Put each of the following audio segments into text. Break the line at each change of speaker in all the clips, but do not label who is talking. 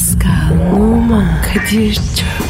Pascal, Oman, Kadir çok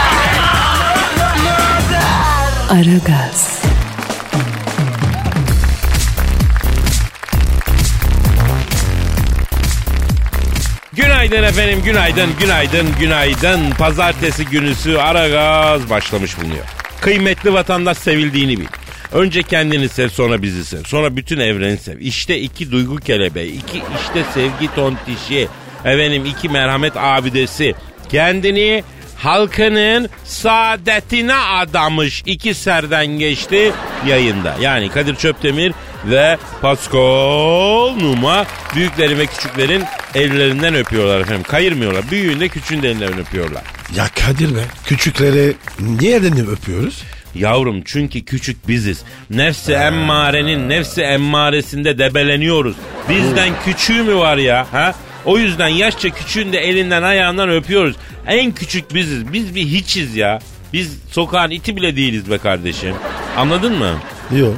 Aragaz,
Günaydın efendim, günaydın, günaydın, günaydın. Pazartesi günüsü ara gaz başlamış bulunuyor. Kıymetli vatandaş sevildiğini bil. Önce kendini sev, sonra bizi sev. Sonra bütün evreni sev. İşte iki duygu kelebeği, iki işte sevgi tontişi. Efendim iki merhamet abidesi. Kendini halkının saadetine adamış iki serden geçti yayında. Yani Kadir Çöptemir ve Pascal Numa büyüklerin ve küçüklerin ellerinden öpüyorlar efendim. Kayırmıyorlar. Büyüğün de küçüğün de elinden öpüyorlar.
Ya Kadir be. Küçükleri niye de öpüyoruz?
Yavrum çünkü küçük biziz. Nefsi emmarenin nefsi emmaresinde debeleniyoruz. Bizden küçüğü mü var ya? Ha? O yüzden yaşça küçüğün de elinden ayağından öpüyoruz. En küçük biziz. Biz bir hiçiz ya. Biz sokağın iti bile değiliz be kardeşim. Anladın mı?
Yok.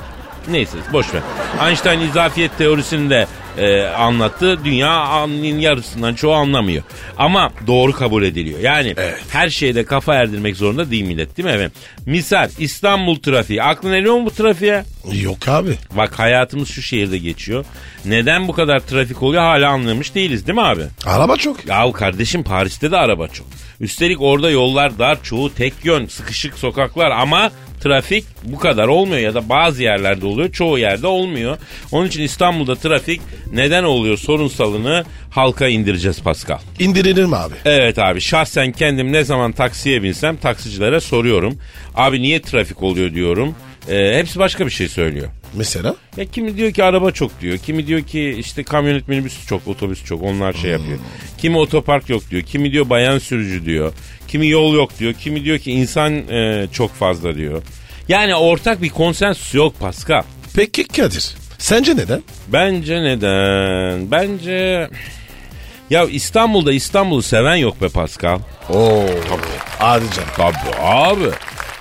Neyse boş ver. Einstein izafiyet teorisini de e, anlattı. Dünya anın yarısından çoğu anlamıyor. Ama doğru kabul ediliyor. Yani
Evet.
her şeyde kafa erdirmek zorunda değil millet değil mi efendim? Misal İstanbul trafiği. Aklın eriyor mu bu trafiğe?
Yok abi.
Bak hayatımız şu şehirde geçiyor. Neden bu kadar trafik oluyor hala anlamış değiliz değil mi abi?
Araba çok.
Yahu kardeşim Paris'te de araba çok. Üstelik orada yollar dar, çoğu tek yön, sıkışık sokaklar ama trafik bu kadar olmuyor ya da bazı yerlerde oluyor, çoğu yerde olmuyor. Onun için İstanbul'da trafik neden oluyor sorunsalını halka indireceğiz Pascal.
İndirilir mi abi?
Evet abi şahsen kendim ne zaman taksiye binsem taksicilere soruyorum. Abi niye trafik oluyor diyorum. Ee, hepsi başka bir şey söylüyor.
Mesela?
Ya kimi diyor ki araba çok diyor. Kimi diyor ki işte kamyonet minibüs çok, otobüs çok. Onlar şey yapıyor. Kimi otopark yok diyor. Kimi diyor bayan sürücü diyor. Kimi yol yok diyor. Kimi diyor ki insan e, çok fazla diyor. Yani ortak bir konsensüs yok Pascal.
Peki Kadir. Sence neden?
Bence neden? Bence... Ya İstanbul'da İstanbul'u seven yok be Pascal.
Oo. Hadi canım.
Tabii abi.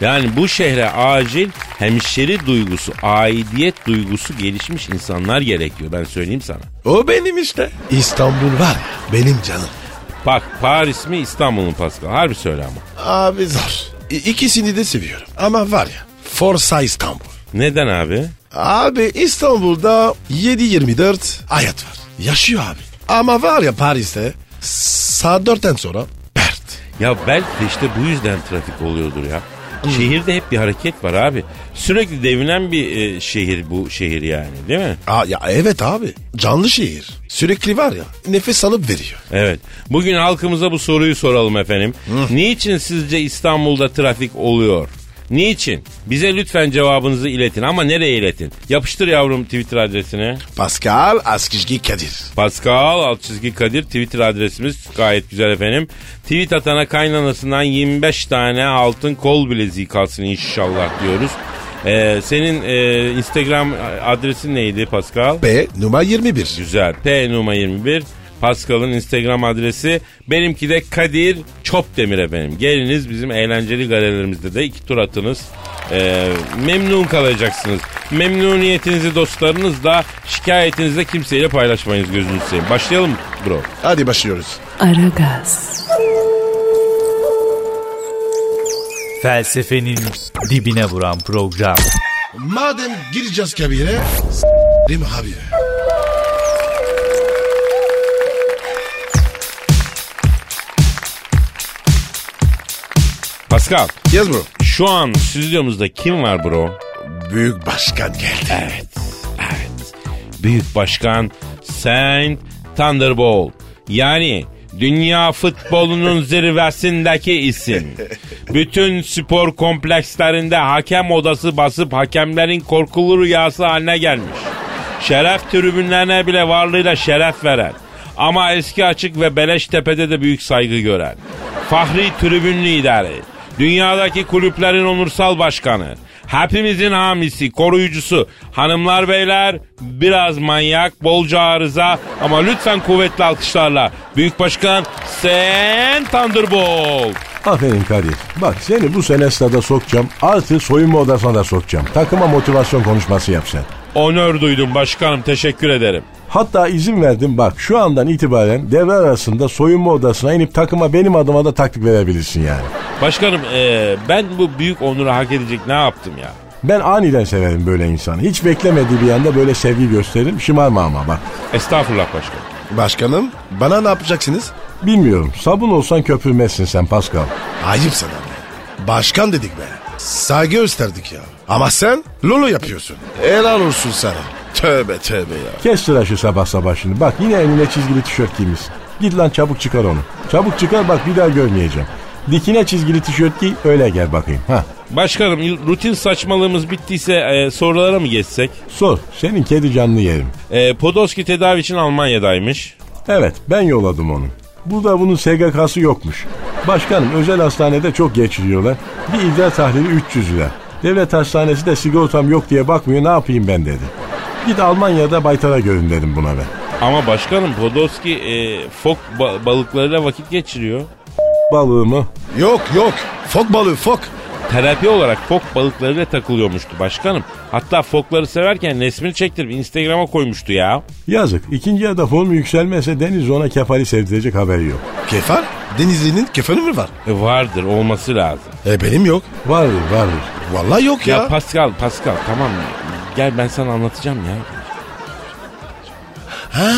Yani bu şehre acil hemşeri duygusu, aidiyet duygusu gelişmiş insanlar gerekiyor. Ben söyleyeyim sana.
O benim işte. İstanbul var ya benim canım.
Bak Paris mi İstanbul mu Pascal? Harbi söyle ama.
Abi zor. İ- İkisini de seviyorum. Ama var ya Forsa İstanbul.
Neden abi?
Abi İstanbul'da 7-24 hayat var. Yaşıyor abi. Ama var ya Paris'te saat 4'ten sonra pert.
Ya belki de işte bu yüzden trafik oluyordur ya. Şehirde hep bir hareket var abi. Sürekli devinen bir e, şehir bu şehir yani değil mi?
Aa, ya evet abi canlı şehir. Sürekli var ya nefes alıp veriyor.
Evet. Bugün halkımıza bu soruyu soralım efendim. Niçin sizce İstanbul'da trafik oluyor? Niçin? Bize lütfen cevabınızı iletin ama nereye iletin? Yapıştır yavrum Twitter adresine.
Pascal Askizgi Kadir.
Pascal alt çizgi Kadir Twitter adresimiz gayet güzel efendim. Tweet atana kaynanasından 25 tane altın kol bileziği kalsın inşallah diyoruz. Ee, senin e, Instagram adresin neydi Pascal?
B numara 21.
Güzel. P numara 21. Pascal'ın Instagram adresi. Benimki de Kadir Çopdemir efendim. Geliniz bizim eğlenceli galerilerimizde de iki tur atınız. Ee, memnun kalacaksınız. Memnuniyetinizi dostlarınızla, şikayetinizi de kimseyle paylaşmayınız gözünüzü seveyim. Başlayalım mı bro.
Hadi başlıyoruz.
Aragaz,
Felsefenin dibine vuran program.
Madem gireceğiz kabire s**rim abi.
Pascal,
Yaz bro.
şu an stüdyomuzda kim var bro?
Büyük başkan geldi.
Evet, evet. Büyük Başkan Saint Thunderbolt. Yani dünya futbolunun zirvesindeki isim. Bütün spor komplekslerinde hakem odası basıp hakemlerin korkulu rüyası haline gelmiş. Şeref tribünlerine bile varlığıyla şeref veren. Ama eski açık ve beleş tepede de büyük saygı gören. Fahri tribün lideri, dünyadaki kulüplerin onursal başkanı, hepimizin hamisi, koruyucusu, hanımlar beyler biraz manyak, bolca arıza ama lütfen kuvvetli alkışlarla. Büyük Başkan Sen Thunderbolt.
Aferin Kadir. Bak seni bu sene stada sokacağım. Artı soyunma odasına da sokacağım. Takıma motivasyon konuşması yap sen.
Onör duydum başkanım teşekkür ederim.
Hatta izin verdim bak şu andan itibaren devre arasında soyunma odasına inip takıma benim adıma da taktik verebilirsin yani.
Başkanım eee, ben bu büyük onuru hak edecek ne yaptım ya?
Ben aniden severim böyle insanı. Hiç beklemediği bir anda böyle sevgi gösteririm. Şımarma ama bak.
Estağfurullah başkanım.
Başkanım bana ne yapacaksınız?
Bilmiyorum. Sabun olsan köpürmezsin sen Pascal.
Ayıp sana be. Başkan dedik be. Saygı gösterdik ya. Ama sen lolo yapıyorsun. Helal olsun sana. Tövbe tövbe ya.
Kes tıraşı sabah sabah şimdi. Bak yine eline çizgili tişört giymişsin. Git lan çabuk çıkar onu. Çabuk çıkar bak bir daha görmeyeceğim. Dikine çizgili tişört giy öyle gel bakayım. Ha.
Başkanım rutin saçmalığımız bittiyse eee, sorulara mı geçsek?
Sor. Senin kedi canlı yerim.
Eee Podolski tedavi için Almanya'daymış.
Evet ben yolladım onu. Burada bunun SGK'sı yokmuş. Başkanım özel hastanede çok geçiriyorlar. Bir idrar tahlili 300 lira. Devlet hastanesi de sigortam yok diye bakmıyor ne yapayım ben dedi. Git Almanya'da baytara görün dedim buna ben.
Ama başkanım Podolski eee, fok ba- balıklarıyla vakit geçiriyor.
Balığımı
Yok yok. Fok balığı fok.
Terapi olarak fok balıklarıyla takılıyormuştu başkanım. Hatta fokları severken resmini çektirip Instagram'a koymuştu ya.
yazık. İkinci yarıda formu yükselmezse Deniz ona kefali sevdirecek haberi yok.
Kefal? Denizli'nin kefali mi var?
E, vardır olması lazım.
E benim yok.
Vardır vardır.
Vallahi yok
Ya,
ya.
Pascal Pascal tamam gel ben sana anlatacağım ya.
ha.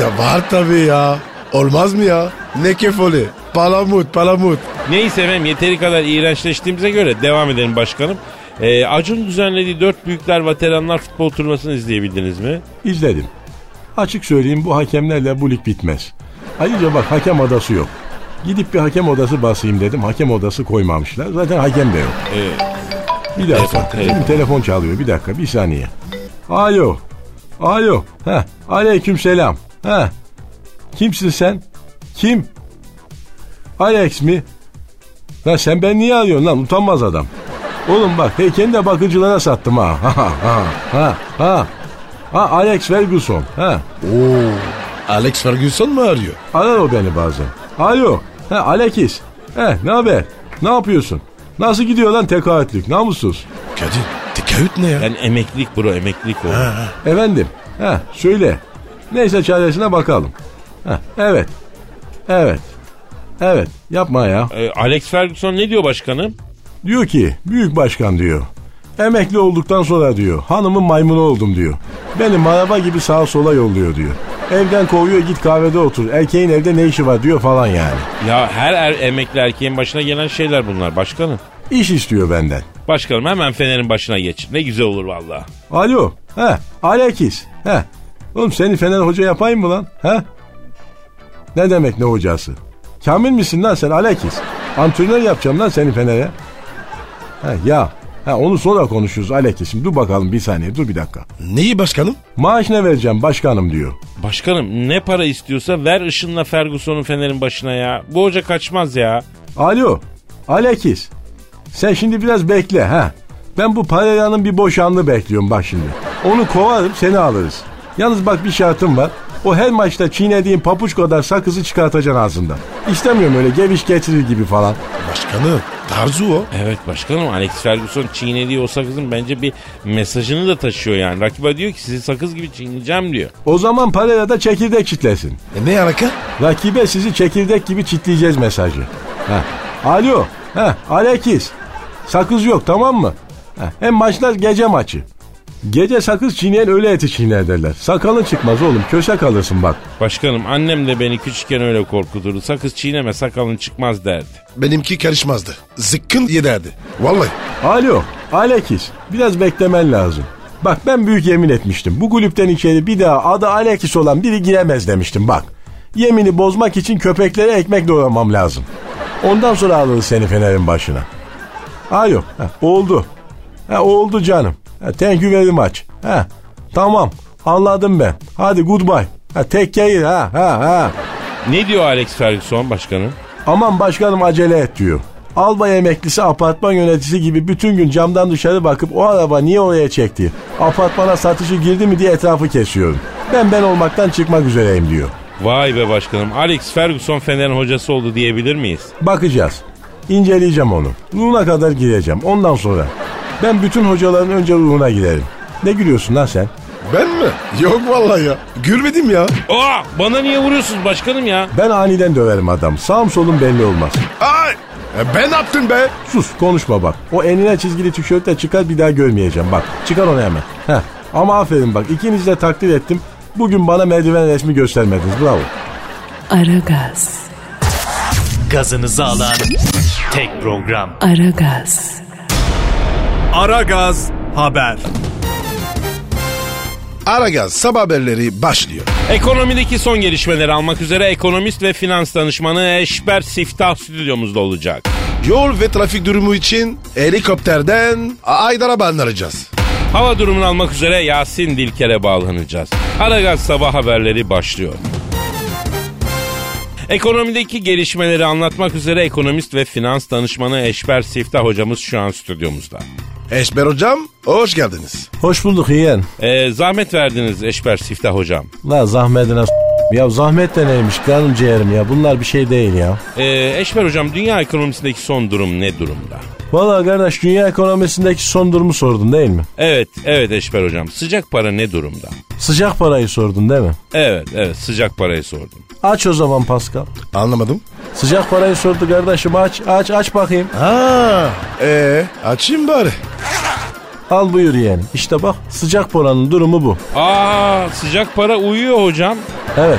Ya var tabii ya. Olmaz mı ya? Ne kefali? Palamut palamut.
Neyse efendim yeteri kadar iğrençleştiğimize göre devam edelim başkanım. Ee, Acun düzenlediği dört büyükler veteranlar futbol turnuvasını izleyebildiniz mi?
İzledim. Açık söyleyeyim bu hakemlerle bu lig bitmez. Ayrıca bak hakem odası yok. Gidip bir hakem odası basayım dedim. Hakem odası koymamışlar. Zaten hakem de yok.
Ee,
Bir dakika.
Telefon.
Benim telefon çalıyor. Bir dakika. Bir saniye. Alo. Alo. Heh. Aleyküm selam. Heh. Kimsin sen? Kim? Alex mi? Lan sen ben niye arıyorsun lan utanmaz adam. Oğlum bak heykeni de bakıcılara sattım ha. Ha ha ha ha. Ha Alex Ferguson. Ha.
Oo. Alex Ferguson mu arıyor?
Arar o beni bazen. Alo. Ha Alexis. He ne haber? Ne yapıyorsun? Nasıl gidiyor lan tekaütlük namussuz?
Kadir tekahüt ne ya?
yani emeklilik bro emeklilik o.
Efendim. Ha söyle. Neyse çaresine bakalım. Ha evet. Evet. Evet yapma ya.
Ee, Alex Ferguson ne diyor başkanım?
Diyor ki büyük başkan diyor. Emekli olduktan sonra diyor hanımın maymunu oldum diyor. Beni araba gibi sağa sola yolluyor diyor. Evden kovuyor git kahvede otur. Erkeğin evde ne işi var diyor falan yani.
Ya her er, emekli erkeğin başına gelen şeyler bunlar başkanım.
İş istiyor benden.
Başkanım hemen Fener'in başına geç. Ne güzel olur valla.
Alo. He. Alekis. He. Oğlum seni Fener Hoca yapayım mı lan? He? Ne demek ne hocası? Kamil misin lan sen Alekis? Antrenör yapacağım lan seni Fener'e. He ya. Ha, onu sonra konuşuruz Alekis'im. Dur bakalım bir saniye dur bir dakika.
Neyi başkanım?
Maaş ne vereceğim başkanım diyor.
Başkanım ne para istiyorsa ver ışınla Ferguson'un Fener'in başına ya. Bu hoca kaçmaz ya.
Alo. Alekis. Sen şimdi biraz bekle ha. Ben bu Paraya'nın bir boşanlığı bekliyorum bak şimdi. Onu kovarım seni alırız. Yalnız bak bir şartım var. O her maçta çiğnediğin papuç kadar sakızı çıkartacaksın ağzından. İstemiyorum öyle geviş getirir gibi falan.
Başkanım tarzı o.
Evet başkanım Alex Ferguson çiğnediği o sakızın bence bir mesajını da taşıyor yani. Rakibe diyor ki sizi sakız gibi çiğneyeceğim diyor.
O zaman Paraya da çekirdek çitlesin.
E ne alaka?
Rakibe sizi çekirdek gibi çitleyeceğiz mesajı. Ha. Alo. Ha, Alekis. Sakız yok tamam mı? Ha. Hem maçlar gece maçı. Gece sakız çiğneyen öyle eti çiğner derler. Sakalın çıkmaz oğlum köşe kalırsın bak.
Başkanım annem de beni küçükken öyle korkuturdu. Sakız çiğneme sakalın çıkmaz derdi.
Benimki karışmazdı. Zıkkın yederdi. Vallahi.
Alo Alekis biraz beklemen lazım. Bak ben büyük yemin etmiştim. Bu kulüpten içeri bir daha adı Alekis olan biri giremez demiştim bak. Yemini bozmak için köpeklere ekmek doğramam lazım. Ondan sonra alırız seni Fener'in başına. Alo ha, oldu. Ha, oldu canım. Ha, thank you very much. Ha, tamam anladım ben. Hadi goodbye. Ha, care ha ha ha.
Ne diyor Alex Ferguson başkanım?
Aman başkanım acele et diyor. Albay emeklisi apartman yöneticisi gibi bütün gün camdan dışarı bakıp o araba niye oraya çekti? Apartmana satıcı girdi mi diye etrafı kesiyorum. Ben ben olmaktan çıkmak üzereyim diyor.
Vay be başkanım. Alex Ferguson Fener'in hocası oldu diyebilir miyiz?
Bakacağız. İnceleyeceğim onu. Ruhuna kadar gireceğim. Ondan sonra ben bütün hocaların önce ruhuna girerim. Ne gülüyorsun lan sen?
Ben mi? Yok vallahi ya. Gülmedim ya.
Aa, bana niye vuruyorsunuz başkanım ya?
Ben aniden döverim adam. Sağım solum belli olmaz.
Ay! E ben yaptım be?
Sus konuşma bak. O enine çizgili tişörtle çıkar bir daha görmeyeceğim. Bak çıkar onu hemen. Heh. Ama aferin bak ikinizi de takdir ettim. Bugün bana merdiven resmi göstermediniz. Bravo.
Aragaz,
Gazınızı alan tek program.
Aragaz,
Aragaz Haber.
Aragaz sabah haberleri başlıyor.
Ekonomideki son gelişmeleri almak üzere ekonomist ve finans danışmanı Eşber Siftah stüdyomuzda olacak.
Yol ve trafik durumu için helikopterden Aydar'a banlaracağız.
Hava durumunu almak üzere Yasin Dilker'e bağlanacağız. Aragaz sabah haberleri başlıyor. Ekonomideki gelişmeleri anlatmak üzere ekonomist ve finans danışmanı Eşber Siftah hocamız şu an stüdyomuzda.
Eşber hocam hoş geldiniz.
Hoş bulduk yeğen.
Ee, zahmet verdiniz Eşber Siftah hocam.
La zahmetine s- ya zahmet de neymiş canım ciğerim ya bunlar bir şey değil ya.
Ee, Eşber hocam dünya ekonomisindeki son durum ne durumda?
Valla kardeş dünya ekonomisindeki son durumu sordun değil mi?
Evet, evet Eşber hocam. Sıcak para ne durumda?
Sıcak parayı sordun değil mi?
Evet, evet sıcak parayı sordum.
Aç o zaman Pascal.
Anlamadım.
Sıcak parayı sordu kardeşim aç aç aç bakayım.
Ha, ee, açayım bari.
Al buyur yeğenim. İşte bak sıcak paranın durumu bu.
Aa sıcak para uyuyor hocam.
Evet.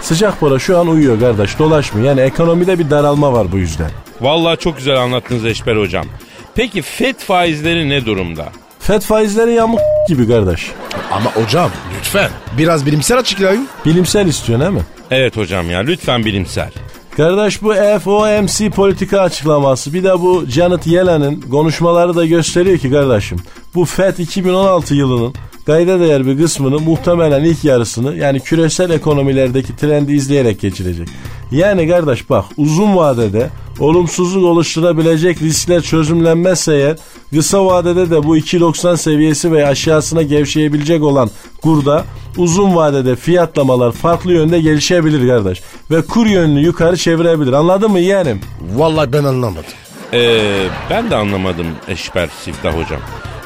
Sıcak para şu an uyuyor kardeş dolaşmıyor. Yani ekonomide bir daralma var bu yüzden.
Vallahi çok güzel anlattınız Eşber hocam. Peki FED faizleri ne durumda?
FED faizleri yamuk gibi kardeş.
Ama hocam lütfen biraz bilimsel açıklayın.
Bilimsel istiyorsun değil mi?
Evet hocam ya lütfen bilimsel.
Kardeş bu FOMC politika açıklaması bir de bu Janet Yellen'in konuşmaları da gösteriyor ki kardeşim bu FED 2016 yılının kayda değer bir kısmını muhtemelen ilk yarısını yani küresel ekonomilerdeki trendi izleyerek geçirecek. Yani kardeş bak uzun vadede olumsuzluk oluşturabilecek riskler çözümlenmezse eğer kısa vadede de bu 2.90 seviyesi ve aşağısına gevşeyebilecek olan kurda uzun vadede fiyatlamalar farklı yönde gelişebilir kardeş. Ve kur yönünü yukarı çevirebilir. Anladın mı yeğenim?
Vallahi ben anlamadım.
Ee, ben de anlamadım Eşber Siftah hocam.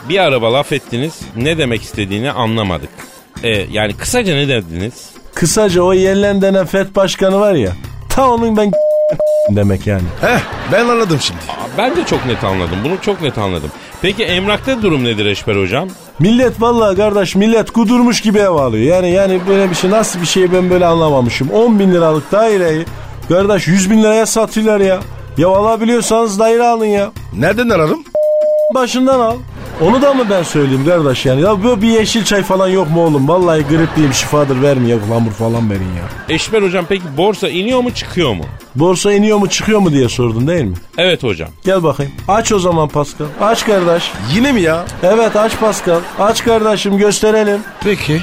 Bir araba laf ettiniz ne demek istediğini anlamadık. Ee, yani kısaca ne dediniz?
Kısaca o Yellen denen FED başkanı var ya. Ta onun ben demek yani.
Heh ben anladım şimdi.
Aa, Ben de çok net anladım bunu çok net anladım. Peki emlakta durum nedir Eşber hocam?
Millet vallahi kardeş millet kudurmuş gibi ev alıyor. Yani yani böyle bir şey nasıl bir şey ben böyle anlamamışım. 10 bin liralık daireyi kardeş 100 bin liraya satıyorlar ya. Ya alabiliyorsanız daire alın ya.
Nereden ararım?
Başından al. Onu da mı ben söyleyeyim kardeş yani? Ya böyle bir yeşil çay falan yok mu oğlum? Vallahi gripliyim şifadır vermiyor lamur falan verin ya.
Eşber hocam peki borsa iniyor mu çıkıyor mu?
Borsa iniyor mu çıkıyor mu diye sordun değil mi?
Evet hocam.
Gel bakayım. Aç o zaman Pascal. Aç kardeş.
Yine mi ya?
Evet aç Pascal. Aç kardeşim gösterelim.
Peki.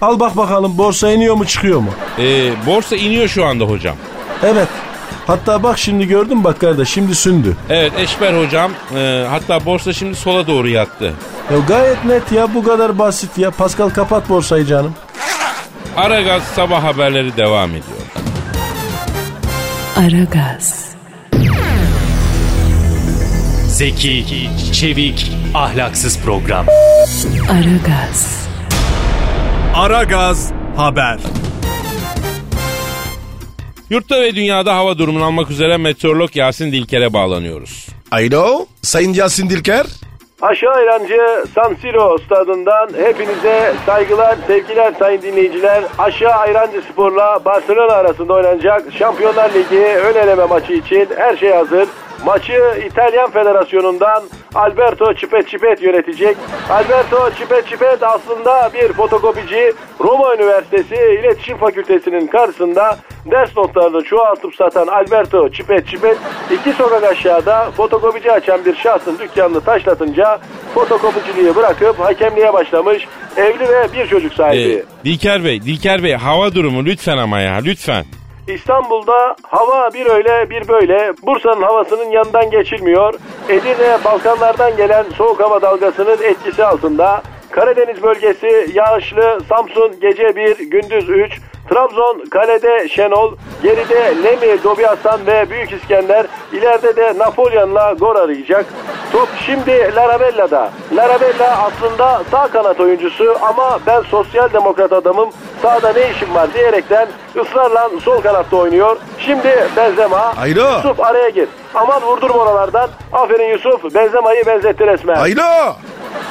Al bak bakalım borsa iniyor mu çıkıyor mu?
Ee, borsa iniyor şu anda hocam.
Evet. Hatta bak şimdi gördün mü bak kardeş şimdi sündü.
Evet Eşber hocam e, hatta borsa şimdi sola doğru yattı.
Ya gayet net ya bu kadar basit ya. Pascal kapat borsayı canım.
Aragaz sabah haberleri devam ediyor.
Aragaz,
Zeki, çevik, ahlaksız program.
Aragaz,
Aragaz Haber.
Yurtta ve dünyada hava durumunu almak üzere meteorolog Yasin Dilker'e bağlanıyoruz.
Alo Sayın Yasin Dilker.
Aşağı İrancı San Siro stadından hepinize saygılar, sevgiler sayın dinleyiciler. Aşağı Ayrancı Spor'la Barcelona arasında oynanacak Şampiyonlar Ligi ön eleme maçı için her şey hazır. Maçı İtalyan Federasyonu'ndan Alberto Çipet Çipet yönetecek. Alberto Çipet Çipet aslında bir fotokopici. Roma Üniversitesi İletişim Fakültesi'nin karşısında ders notlarını çoğaltıp satan Alberto Çipet Çipet iki sokak aşağıda fotokopici açan bir şahsın dükkanını taşlatınca fotokopiciliği bırakıp hakemliğe başlamış. Evli ve bir çocuk sahibi.
Ee, Dilker Bey, Dilker Bey hava durumu lütfen ama ya lütfen.
İstanbul'da hava bir öyle bir böyle. Bursa'nın havasının yanından geçilmiyor. Edirne Balkanlardan gelen soğuk hava dalgasının etkisi altında. Karadeniz bölgesi yağışlı, Samsun gece 1, gündüz 3, Trabzon kalede Şenol, geride Lemi, Dobi Hasan ve Büyük İskender, ileride de Napolyon'la gol arayacak. Top şimdi Larabella'da. Larabella aslında sağ kanat oyuncusu ama ben sosyal demokrat adamım, sağda ne işim var diyerekten ısrarla sol kanatta oynuyor. Şimdi Benzema,
Hayro.
Yusuf araya gir. Aman vurdurma oralardan. Aferin Yusuf, Benzema'yı benzetti resmen.
Haylo.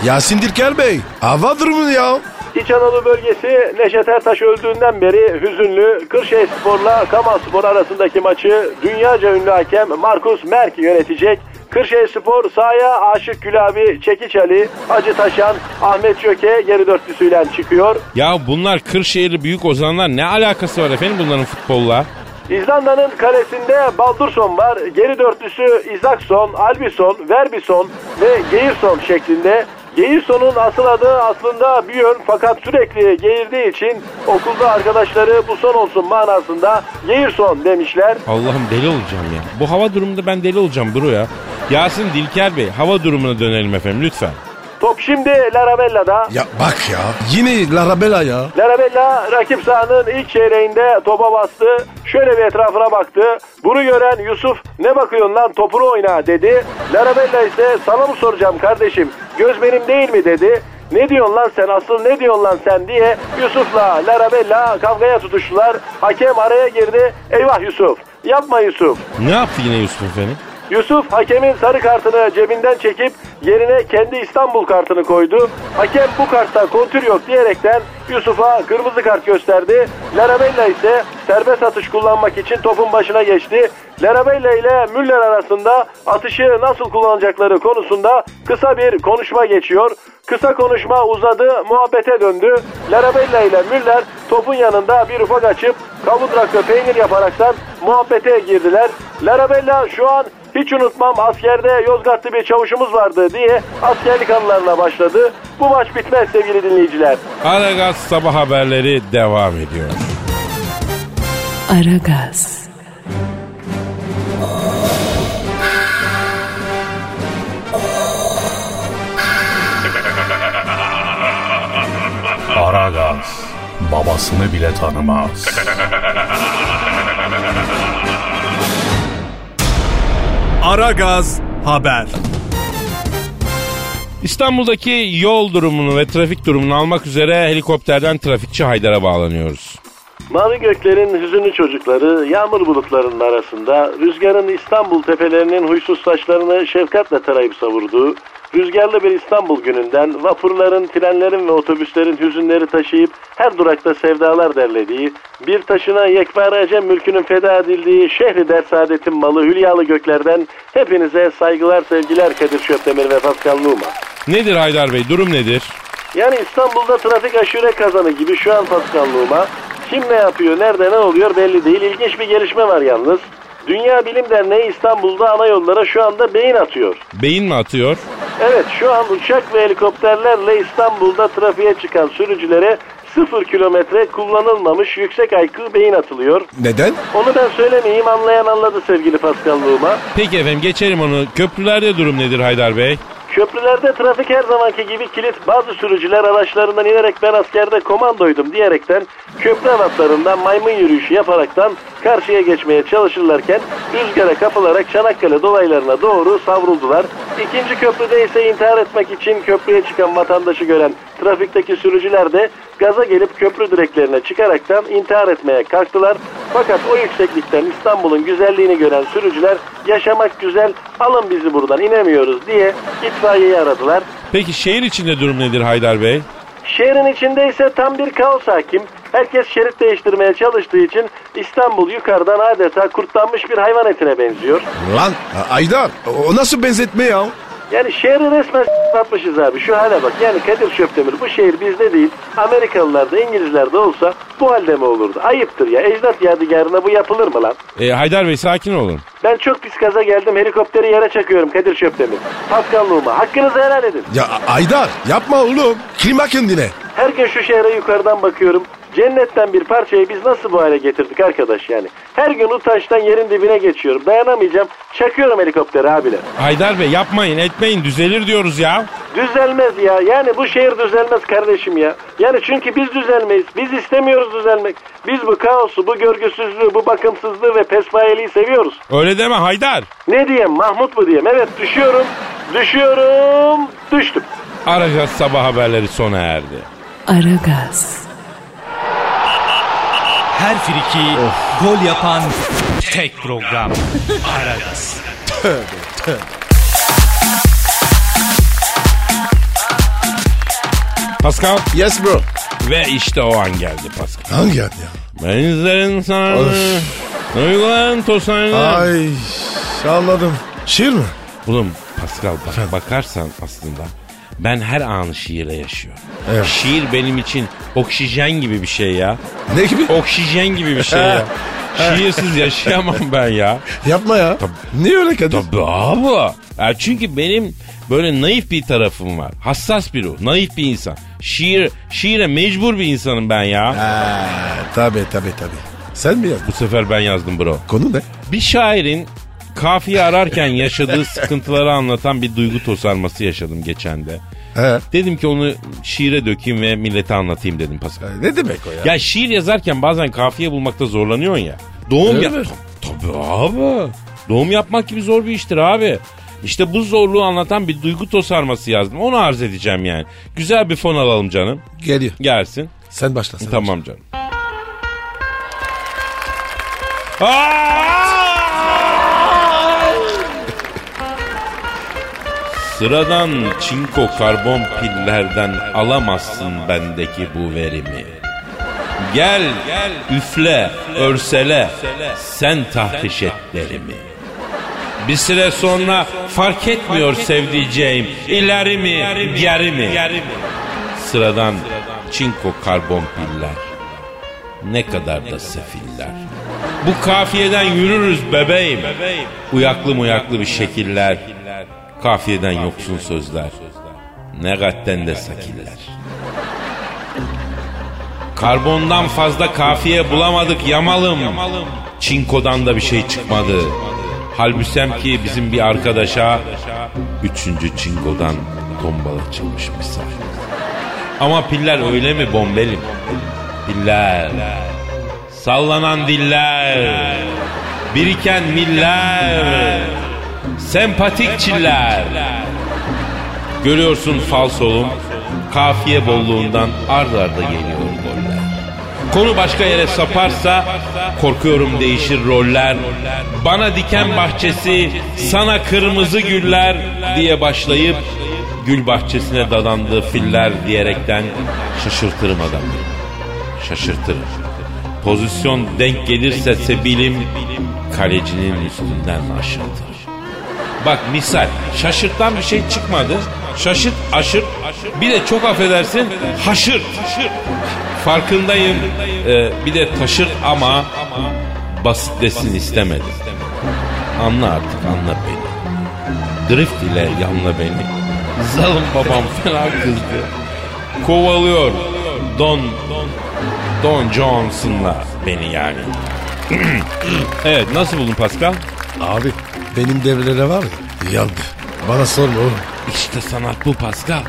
Yasin Dirker Bey. Hava durumu ya.
İç Anadolu bölgesi Neşet Ertaş öldüğünden beri hüzünlü Kırşehir Spor'la Kamal Spor arasındaki maçı dünyaca ünlü hakem Markus Merk yönetecek. Kırşehir Spor sahaya Aşık Gülabi, Çekiç Ali, Hacı Taşan, Ahmet Çöke geri dörtlüsüyle çıkıyor.
Ya bunlar Kırşehirli büyük ozanlar ne alakası var efendim bunların futbolla?
İzlanda'nın kalesinde Baldursson var. Geri dörtlüsü Isaksson, Albison, Verbison ve Geirson şeklinde. Geirsson'un asıl adı aslında Björn fakat sürekli geğirdiği için okulda arkadaşları bu son olsun manasında Geirson demişler.
Allah'ım deli olacağım ya. Bu hava durumunda ben deli olacağım bro ya. Yasin Dilker Bey hava durumuna dönelim efendim lütfen.
Top şimdi Larabella'da.
Ya bak ya. Yine Larabella ya.
Larabella rakip sahanın ilk çeyreğinde topa bastı. Şöyle bir etrafına baktı. Bunu gören Yusuf ne bakıyorsun lan topunu oyna dedi. Larabella ise sana mı soracağım kardeşim göz benim değil mi dedi. Ne diyorsun lan sen asıl ne diyorsun lan sen diye Yusuf'la Larabella kavgaya tutuştular. Hakem araya girdi. Eyvah Yusuf yapma Yusuf.
Ne yaptı yine Yusuf efendim?
Yusuf hakemin sarı kartını cebinden çekip yerine kendi İstanbul kartını koydu. Hakem bu kartta kontür yok diyerekten Yusuf'a kırmızı kart gösterdi. Larabella ise serbest atış kullanmak için topun başına geçti. Larabella ile Müller arasında atışı nasıl kullanacakları konusunda kısa bir konuşma geçiyor. Kısa konuşma uzadı, muhabbete döndü. Larabella ile Müller topun yanında bir ufak açıp kavundrak ve peynir yaparaktan muhabbete girdiler. Larabella şu an hiç unutmam askerde Yozgatlı bir çavuşumuz vardı diye askerlik anılarına başladı. Bu maç bitmez sevgili dinleyiciler.
Aragaz sabah haberleri devam ediyor.
Aragaz,
Aragaz babasını bile tanımaz.
Aragaz Haber.
İstanbul'daki yol durumunu ve trafik durumunu almak üzere helikopterden trafikçi Haydar'a bağlanıyoruz.
Mavi göklerin hüzünlü çocukları yağmur bulutlarının arasında rüzgarın İstanbul tepelerinin huysuz taşlarını şefkatle tarayıp savurduğu, rüzgarlı bir İstanbul gününden vapurların, trenlerin ve otobüslerin hüzünleri taşıyıp her durakta sevdalar derlediği, bir taşına yekpare Acem mülkünün feda edildiği şehri dert saadetin malı hülyalı göklerden hepinize saygılar sevgiler Kadir Şöpdemir ve Pascal Numa.
Nedir Haydar Bey durum nedir?
Yani İstanbul'da trafik aşure kazanı gibi şu an paskanlığıma. Kim ne yapıyor, nerede ne oluyor belli değil. İlginç bir gelişme var yalnız. Dünya Bilim Derneği İstanbul'da ana yollara şu anda beyin atıyor.
Beyin mi atıyor?
Evet şu an uçak ve helikopterlerle İstanbul'da trafiğe çıkan sürücülere 0 kilometre kullanılmamış yüksek IQ beyin atılıyor.
Neden?
Onu ben söylemeyeyim anlayan anladı sevgili paskanlığıma.
Peki efendim geçelim onu. Köprülerde durum nedir Haydar Bey?
Köprülerde trafik her zamanki gibi kilit. Bazı sürücüler araçlarından inerek ben askerde komandoydum diyerekten köprü halatlarından maymun yürüyüşü yaparaktan karşıya geçmeye çalışırlarken rüzgara kapılarak Çanakkale dolaylarına doğru savruldular. İkinci köprüde ise intihar etmek için köprüye çıkan vatandaşı gören trafikteki sürücüler de gaza gelip köprü direklerine çıkaraktan intihar etmeye kalktılar. Fakat o yükseklikten İstanbul'un güzelliğini gören sürücüler yaşamak güzel alın bizi buradan inemiyoruz diye itfaiyeyi aradılar.
Peki şehir içinde durum nedir Haydar Bey?
Şehrin içinde ise tam bir kaos hakim. Herkes şerit değiştirmeye çalıştığı için İstanbul yukarıdan adeta kurtlanmış bir hayvan etine benziyor.
Lan Aydar o nasıl benzetme ya?
Yani şehri resmen satmışız abi şu hale bak. Yani Kadir Şöpdemir bu şehir bizde değil. Amerikalılarda İngilizlerde olsa bu halde mi olurdu? Ayıptır ya. Ecdat yadigarına bu yapılır mı lan?
E, Haydar Bey sakin olun.
Ben çok pis gaza geldim helikopteri yere çakıyorum Kadir Şöpdemir. Paskanlığıma hakkınızı helal edin.
Ya Aydar yapma oğlum. Klima kendine.
Her gün şu şehre yukarıdan bakıyorum. Cennetten bir parçayı biz nasıl bu hale getirdik arkadaş yani? Her gün utançtan yerin dibine geçiyorum. Dayanamayacağım. Çakıyorum helikopteri abiler.
Haydar Bey yapmayın etmeyin düzelir diyoruz ya.
Düzelmez ya. Yani bu şehir düzelmez kardeşim ya. Yani çünkü biz düzelmeyiz. Biz istemiyoruz düzelmek. Biz bu kaosu, bu görgüsüzlüğü, bu bakımsızlığı ve pespayeliği seviyoruz.
Öyle deme Haydar.
Ne diyeyim Mahmut mu diyeyim? Evet düşüyorum. Düşüyorum. Düştüm.
Aragaz sabah haberleri sona erdi.
Aragaz,
Her friki gol yapan tek program. Aragaz.
Pascal
Yes bro.
ve işte o an geldi Pascal.
Hangi ad ya?
Benizlerin sarı, duyguların tosanı.
Ay anladım. Şiir mi?
Oğlum Pascal bak, bakarsan aslında ben her anı şiirle yaşıyorum.
Evet.
Şiir benim için oksijen gibi bir şey ya.
Ne gibi?
Oksijen gibi bir şey ya. Şiirsiz yaşayamam ben ya.
Yapma ya. Niye öyle Kadir?
Tabii abi. Ya çünkü benim böyle naif bir tarafım var. Hassas bir ruh, naif bir insan. Şiir, şiire mecbur bir insanım ben ya.
Ha, tabii tabii tabii. Sen mi yazdın?
Bu sefer ben yazdım bro.
Konu ne?
Bir şairin kafiye ararken yaşadığı sıkıntıları anlatan bir duygu tosarması yaşadım geçen de.
He.
Dedim ki onu şiire dökeyim ve millete anlatayım dedim Pascal.
Ne demek o ya?
Ya şiir yazarken bazen kafiye bulmakta zorlanıyorsun ya. Doğum
Öyle
yap.
mi?
Tabii abi. Doğum yapmak gibi zor bir iştir abi. İşte bu zorluğu anlatan bir duygu tosarması yazdım. Onu arz edeceğim yani. Güzel bir fon alalım canım.
Geliyor.
Gelsin.
Sen başla. Sen
Tamam canım. Sıradan çinko karbon pillerden alamazsın bendeki bu verimi. Gel, üfle, örsele, sen tahriş et derimi. Bir süre sonra fark etmiyor sevdiceğim, ileri mi, geri mi? Sıradan çinko karbon piller. Ne kadar da sefiller. Bu kafiyeden yürürüz bebeğim. Uyaklı muyaklı bir şekiller. Kafiyeden yoksun sözler. Ne gatten de sakiller. Karbondan fazla kafiye bulamadık yamalım. Çinkodan da bir şey çıkmadı. Halbüsem ki bizim bir arkadaşa üçüncü çinkodan tombala çıkmış misal. Ama piller öyle mi bombelim? Piller, sallanan diller, biriken miller, sempatik çiller. Görüyorsun falsolum, kafiye bolluğundan ard arda geliyor goller. Konu başka yere saparsa korkuyorum değişir roller. Bana diken bahçesi, sana kırmızı güller diye başlayıp gül bahçesine dadandığı filler diyerekten şaşırtırım adamı. Şaşırtırım. Pozisyon denk gelirse sebilim kalecinin üstünden aşırtır. Bak misal şaşırtan bir şey çıkmadı. Şaşırt aşırt bir de çok affedersin haşırt. Farkındayım Ee, bir de taşırt ama basit desin istemedim. Anla artık anla beni. Drift ile yanla beni. Zalim babam fena kızdı. Kovalıyor Don Don Johnson'la beni yani. evet nasıl buldun Pascal?
Abi benim devrelere var ya yandı. Bana sorma oğlum.
İşte sanat bu Pascal.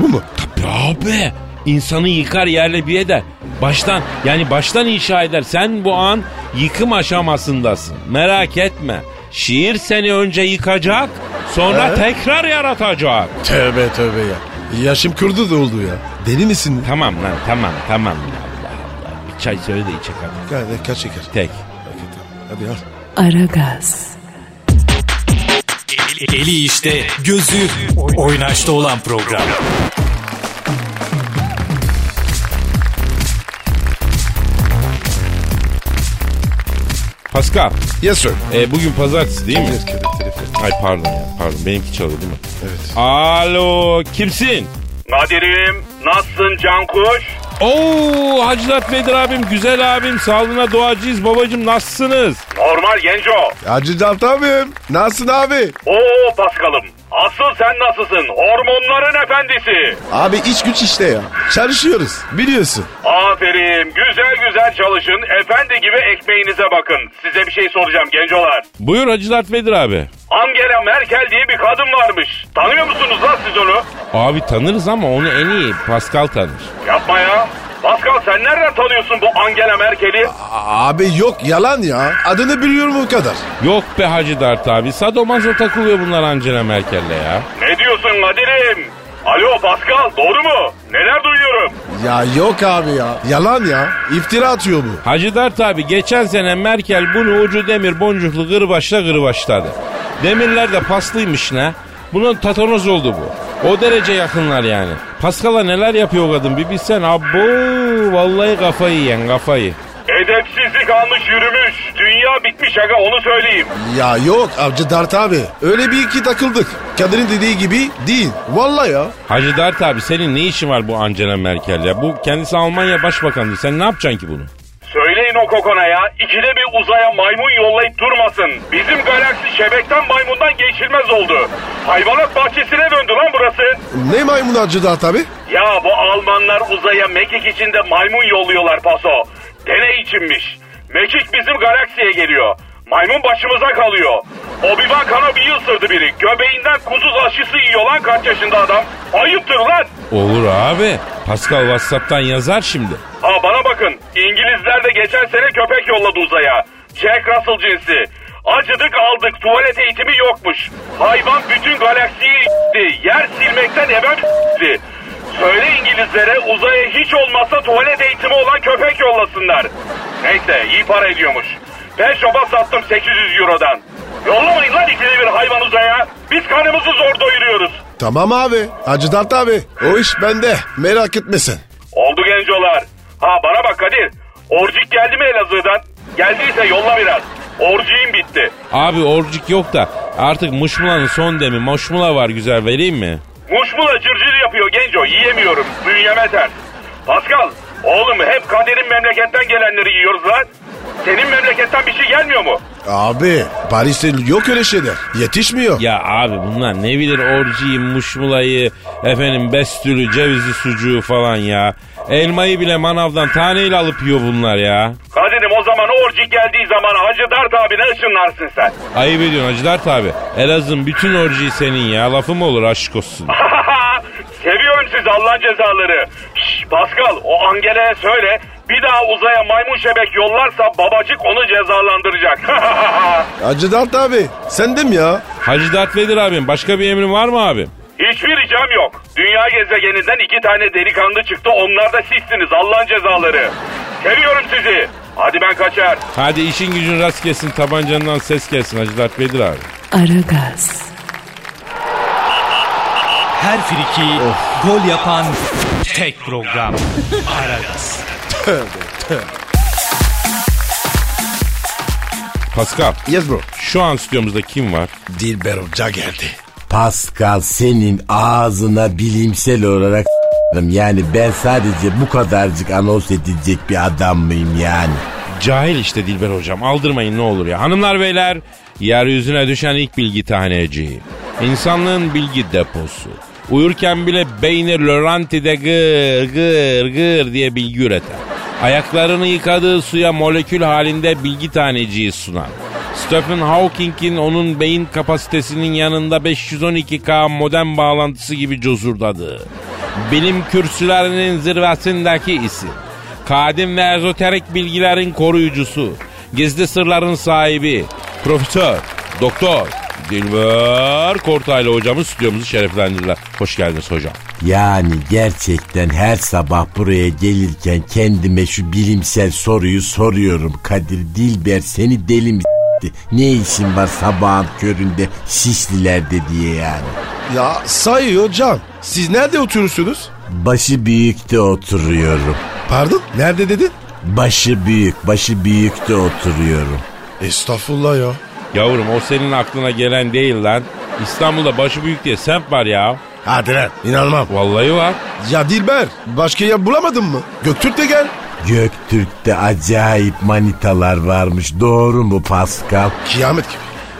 Bu mu?
Tabii abi. İnsanı yıkar yerle bir eder. Baştan yani baştan inşa eder. Sen bu an yıkım aşamasındasın. Merak etme. Şiir seni önce yıkacak sonra
He?
tekrar yaratacak.
Tövbe tövbe ya. Yaşım kurdu da oldu ya. Deli misin?
Tamam lan tamam tamam. Allah Allah. Bir çay söyle de içe hadi.
Ka- kaç şeker?
Tek.
Hadi al.
Aragaz,
Eli işte, gözü oynaşta olan program.
Pascal
Yes sir.
e, bugün pazartesi değil mi?
Telefon.
Ay pardon ya pardon benimki çalıyor değil mi?
Evet.
Alo kimsin?
Nadir'im nasılsın Cankuş?
Oo Hacı Dert Vedir abim güzel abim sağlığına duacıyız babacım nasılsınız?
Normal genco.
Hacı Dert abim. Nasılsın abi?
Oo Paskal'ım. Asıl sen nasılsın? Hormonların efendisi.
Abi iç güç işte ya. Çalışıyoruz biliyorsun.
Aferin. Güzel güzel çalışın. Efendi gibi ekmeğinize bakın. Size bir şey soracağım gencolar.
Buyur Hacı Dert Vedir abi.
Angela Merkel diye bir kadın varmış. Tanıyor musunuz lan siz onu?
Abi tanırız ama onu en iyi Pascal tanır.
Yapma ya. Pascal sen nereden tanıyorsun bu Angela Merkel'i?
A- Abi yok yalan ya. Adını biliyorum o kadar.
Yok be Hacı Dert abi. Sadomaso takılıyor bunlar Angela Merkel'le ya.
Ne diyorsun Kadir'im? Alo Pascal doğru mu? Neler duyuyorum?
Ya yok abi ya. Yalan ya. İftira atıyor bu.
Hacı Dert abi geçen sene Merkel bunu ucu demir boncuklu gırbaçla gırbaçladı. Demirler de paslıymış ne? Bunun tatanoz oldu bu. O derece yakınlar yani. Pascal'a neler yapıyor o kadın bir bilsen. Abo vallahi kafayı yiyen kafayı.
Edepsizlik almış yürümüş. Dünya bitmiş aga onu söyleyeyim.
Ya yok avcı Dart abi. Öyle bir iki takıldık. Kadir'in dediği gibi değil. Vallahi ya.
Hacı Dert abi senin ne işin var bu Angela Merkel ya? Bu kendisi Almanya başbakanı. Sen ne yapacaksın ki bunu?
Söyleyin o kokona ya. İkide bir uzaya maymun yollayıp durmasın. Bizim galaksi şebekten maymundan geçilmez oldu. Hayvanat bahçesine döndü lan burası.
Ne maymun avcı Dart abi?
Ya bu Almanlar uzaya mekik içinde maymun yolluyorlar paso. Deney içinmiş. Mekik bizim galaksiye geliyor. Maymun başımıza kalıyor. Obi-Wan Kenobi'yi ısırdı biri. Göbeğinden kuzuz aşısı yiyor lan kaç yaşında adam. Ayıptır lan.
Olur abi. Pascal Whatsapp'tan yazar şimdi.
Ha bana bakın. İngilizler de geçen sene köpek yolladı uzaya. Jack Russell cinsi. Acıdık aldık tuvalet eğitimi yokmuş. Hayvan bütün galaksiyi y**ti. Yer silmekten ebem y**ti. Söyle İngilizlere uzaya hiç olmazsa tuvalet eğitimi olan köpek yollasınlar. Neyse iyi para ediyormuş. Ben şoba sattım 800 eurodan. Yollamayın lan ikide bir hayvan uzaya. Biz karnımızı zor doyuruyoruz.
Tamam abi. Hacı Dert abi. O iş bende. Merak etmesin.
Oldu gencolar. Ha bana bak Kadir. Orcik geldi mi Elazığ'dan? Geldiyse yolla biraz. Orciğim bitti.
Abi orcik yok da artık muşmulanın son demi moşmula var güzel vereyim mi?
Muşmula cırcır yapıyor genco. Yiyemiyorum. Bünyeme ters. Pascal. Oğlum hep Kadir'in memleketten gelenleri yiyoruz lan. Senin memleketten bir şey gelmiyor mu?
Abi Paris'te yok öyle şeyler. Yetişmiyor.
Ya abi bunlar ne bilir orciyi, muşmulayı, efendim bestülü, cevizi sucuğu falan ya. Elmayı bile manavdan taneyle alıp yiyor bunlar ya.
Kadir'im o orcik geldiği zaman Hacı Dert abine ışınlarsın sen.
Ayıp ediyorsun Hacı Dert abi. Elazığ'ın bütün orciyi senin ya. Lafı mı olur aşk olsun.
Seviyorum sizi Allah'ın cezaları. Şş, Pascal o Angela'ya söyle bir daha uzaya maymun şebek yollarsa babacık onu cezalandıracak.
Hacı Dert abi. Sen de mi ya?
Hacı Dert Vedir abim başka bir emrin var mı abim?
Hiçbir ricam yok. Dünya gezegeninden iki tane delikanlı çıktı. Onlar da sizsiniz Allah'ın cezaları. Seviyorum sizi. Hadi ben kaçar.
Hadi işin gücün rast gelsin tabancandan ses gelsin Hacı Dert Vedir abi.
Aragaz,
Her friki gol yapan tek program. Aragaz.
Pascal
Yes bro.
şu an stüdyomuzda kim var?
Dilber Hoca geldi.
Pascal senin ağzına bilimsel olarak. Yani ben sadece bu kadarcık anons edilecek bir adam mıyım yani?
Cahil işte Dilber hocam aldırmayın ne olur ya. Hanımlar beyler yeryüzüne düşen ilk bilgi taneci. İnsanlığın bilgi deposu. Uyurken bile beyni Laurenti'de gır gır gır diye bilgi üreten. Ayaklarını yıkadığı suya molekül halinde bilgi taneciyi sunan. Stephen Hawking'in onun beyin kapasitesinin yanında 512K modem bağlantısı gibi cozurdadığı. Bilim kürsülerinin zirvesindeki isim. Kadim ve ezoterik bilgilerin koruyucusu. Gizli sırların sahibi. Profesör, doktor, Dilber Kortaylı hocamız stüdyomuzu şereflendirdiler. Hoş geldiniz hocam.
Yani gerçekten her sabah buraya gelirken kendime şu bilimsel soruyu soruyorum. Kadir Dilber seni deli mi s**ti? Ne işin var sabahın köründe Şişlilerde diye yani.
Ya sayı hocam. Siz nerede oturuyorsunuz?
Başı büyükte oturuyorum.
Pardon? Nerede dedin?
Başı büyük, başı büyükte oturuyorum.
Estağfurullah ya.
Yavrum o senin aklına gelen değil lan. İstanbul'da başı büyük diye semt var ya.
Hadi lan. İnanmam.
Vallahi var.
Ya Dilber başka yer bulamadın mı? Göktürk de gel.
Göktürk'te acayip manitalar varmış. Doğru mu Pascal?
Kıyamet gibi.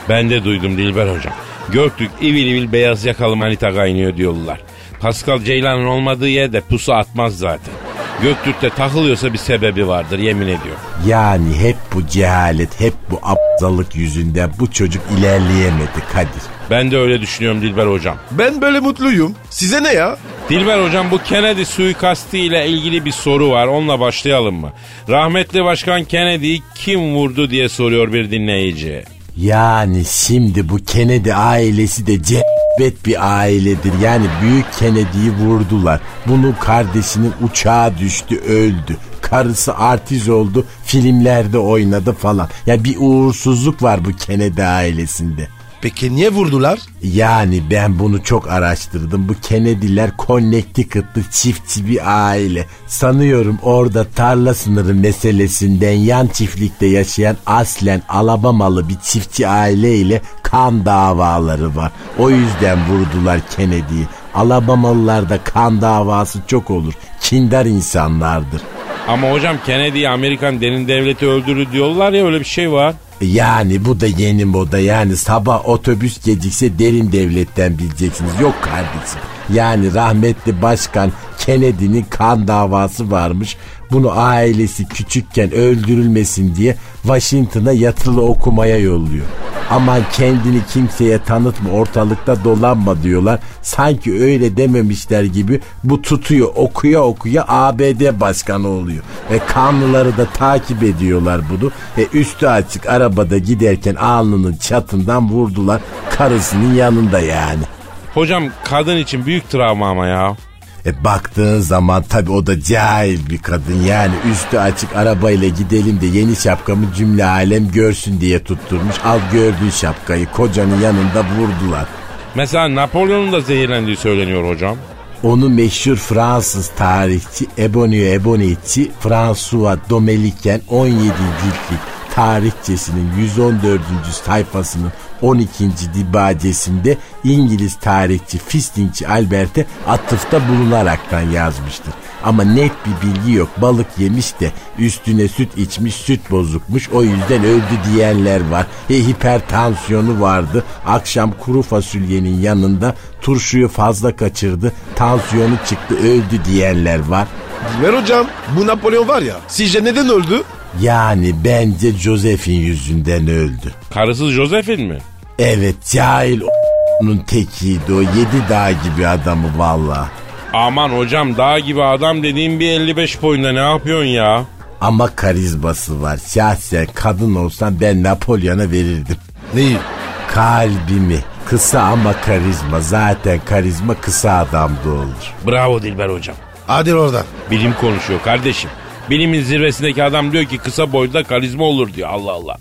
Ben de duydum Dilber hocam. Göktürk ivil ivil beyaz yakalı manita kaynıyor diyorlar. Pascal Ceylan'ın olmadığı yerde pusu atmaz zaten. Göktürk'te takılıyorsa bir sebebi vardır yemin ediyorum.
Yani hep bu cehalet, hep bu aptallık yüzünden bu çocuk ilerleyemedi Kadir.
Ben de öyle düşünüyorum Dilber hocam.
Ben böyle mutluyum. Size ne ya?
Dilber hocam bu Kennedy suikastı ile ilgili bir soru var. Onunla başlayalım mı? Rahmetli Başkan Kennedy'yi kim vurdu diye soruyor bir dinleyici.
Yani şimdi bu Kennedy ailesi de cebet bir ailedir. Yani büyük Kennedy'yi vurdular. Bunun kardeşinin uçağa düştü öldü. Karısı artiz oldu filmlerde oynadı falan. Ya bir uğursuzluk var bu Kennedy ailesinde.
Peki niye vurdular?
Yani ben bunu çok araştırdım. Bu Kennedy'ler Connecticut'lı çiftçi bir aile. Sanıyorum orada tarla sınırı meselesinden yan çiftlikte yaşayan aslen Alabamalı bir çiftçi aile ile kan davaları var. O yüzden vurdular Kennedy'yi. Alabamalılarda kan davası çok olur. Kindar insanlardır.
Ama hocam Kennedy'yi Amerikan derin devleti öldürür diyorlar ya öyle bir şey var.
Yani bu da yeni moda yani sabah otobüs gecikse derin devletten bileceksiniz. Yok kardeşim. Yani rahmetli başkan Kennedy'nin kan davası varmış. Bunu ailesi küçükken öldürülmesin diye Washington'a yatılı okumaya yolluyor. Aman kendini kimseye tanıtma ortalıkta dolanma diyorlar. Sanki öyle dememişler gibi bu tutuyor okuya okuya ABD başkanı oluyor. Ve kanlıları da takip ediyorlar bunu. Ve üstü açık arabada giderken alnının çatından vurdular. Karısının yanında yani.
Hocam kadın için büyük travma ama ya.
E baktığın zaman tabi o da cahil bir kadın yani üstü açık arabayla gidelim de yeni şapkamı cümle alem görsün diye tutturmuş. Al gördüğün şapkayı kocanın yanında vurdular.
Mesela Napolyon'un da zehirlendiği söyleniyor hocam.
Onu meşhur Fransız tarihçi Ebonio Ebonici François Domeliken 17 ciltlik tarihçesinin 114. sayfasının 12. dibacesinde İngiliz tarihçi Fistingçi Albert'e atıfta bulunaraktan yazmıştır. Ama net bir bilgi yok. Balık yemiş de üstüne süt içmiş, süt bozukmuş. O yüzden öldü diyenler var. E, hipertansiyonu vardı. Akşam kuru fasulyenin yanında turşuyu fazla kaçırdı. Tansiyonu çıktı, öldü diyenler var.
Ver hocam bu Napolyon var ya sizce neden öldü?
Yani bence Joseph'in yüzünden öldü.
Karısı Josephine mi?
Evet cahil onun tekiydi o yedi dağ gibi adamı valla.
Aman hocam dağ gibi adam dediğim bir 55 boyunda ne yapıyorsun ya?
Ama karizması var. Şahsen kadın olsam ben Napolyon'a verirdim.
Neyi?
Kalbimi. Kısa ama karizma. Zaten karizma kısa adamda olur.
Bravo Dilber hocam.
Hadi oradan.
Bilim konuşuyor kardeşim. Bilimin zirvesindeki adam diyor ki kısa boyda karizma olur diyor Allah Allah.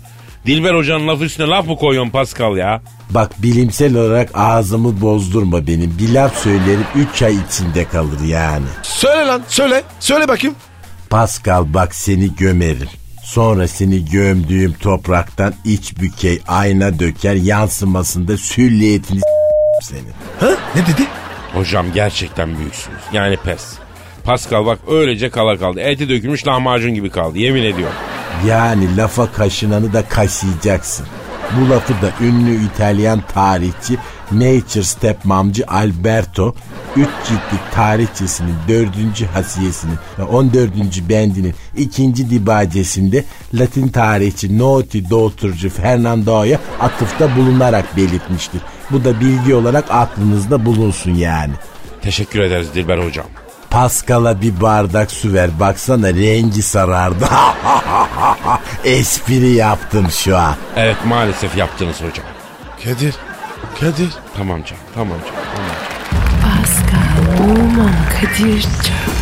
Dilber hocanın lafı üstüne laf mı koyuyorsun Pascal ya?
Bak bilimsel olarak ağzımı bozdurma benim. Bir laf söylerim 3 ay içinde kalır yani.
Söyle lan söyle. Söyle bakayım.
Pascal bak seni gömerim. Sonra seni gömdüğüm topraktan iç bükey ayna döker yansımasında sülliyetini senin.
Ha? Ne dedi?
Hocam gerçekten büyüksünüz. Yani pes. Pascal bak öylece kala kaldı. Eti dökülmüş lahmacun gibi kaldı yemin ediyorum.
Yani lafa kaşınanı da kaşıyacaksın. Bu lafı da ünlü İtalyan tarihçi Nature Stepmamcı Alberto 3 ciltlik tarihçesinin 4. hasiyesinin ve 14. bendinin 2. dibacesinde Latin tarihçi Noti Dolturcu Fernando'ya atıfta bulunarak belirtmiştir. Bu da bilgi olarak aklınızda bulunsun yani.
Teşekkür ederiz Dilber hocam.
Pascal'a bir bardak su ver. Baksana rengi sarardı. Espri yaptım şu an.
Evet maalesef yaptınız hocam.
Kadir. Kadir.
Tamam canım tamam canım tamam canım.
Pascal, Oman, Kadir çok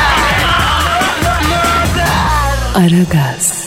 Aragaz.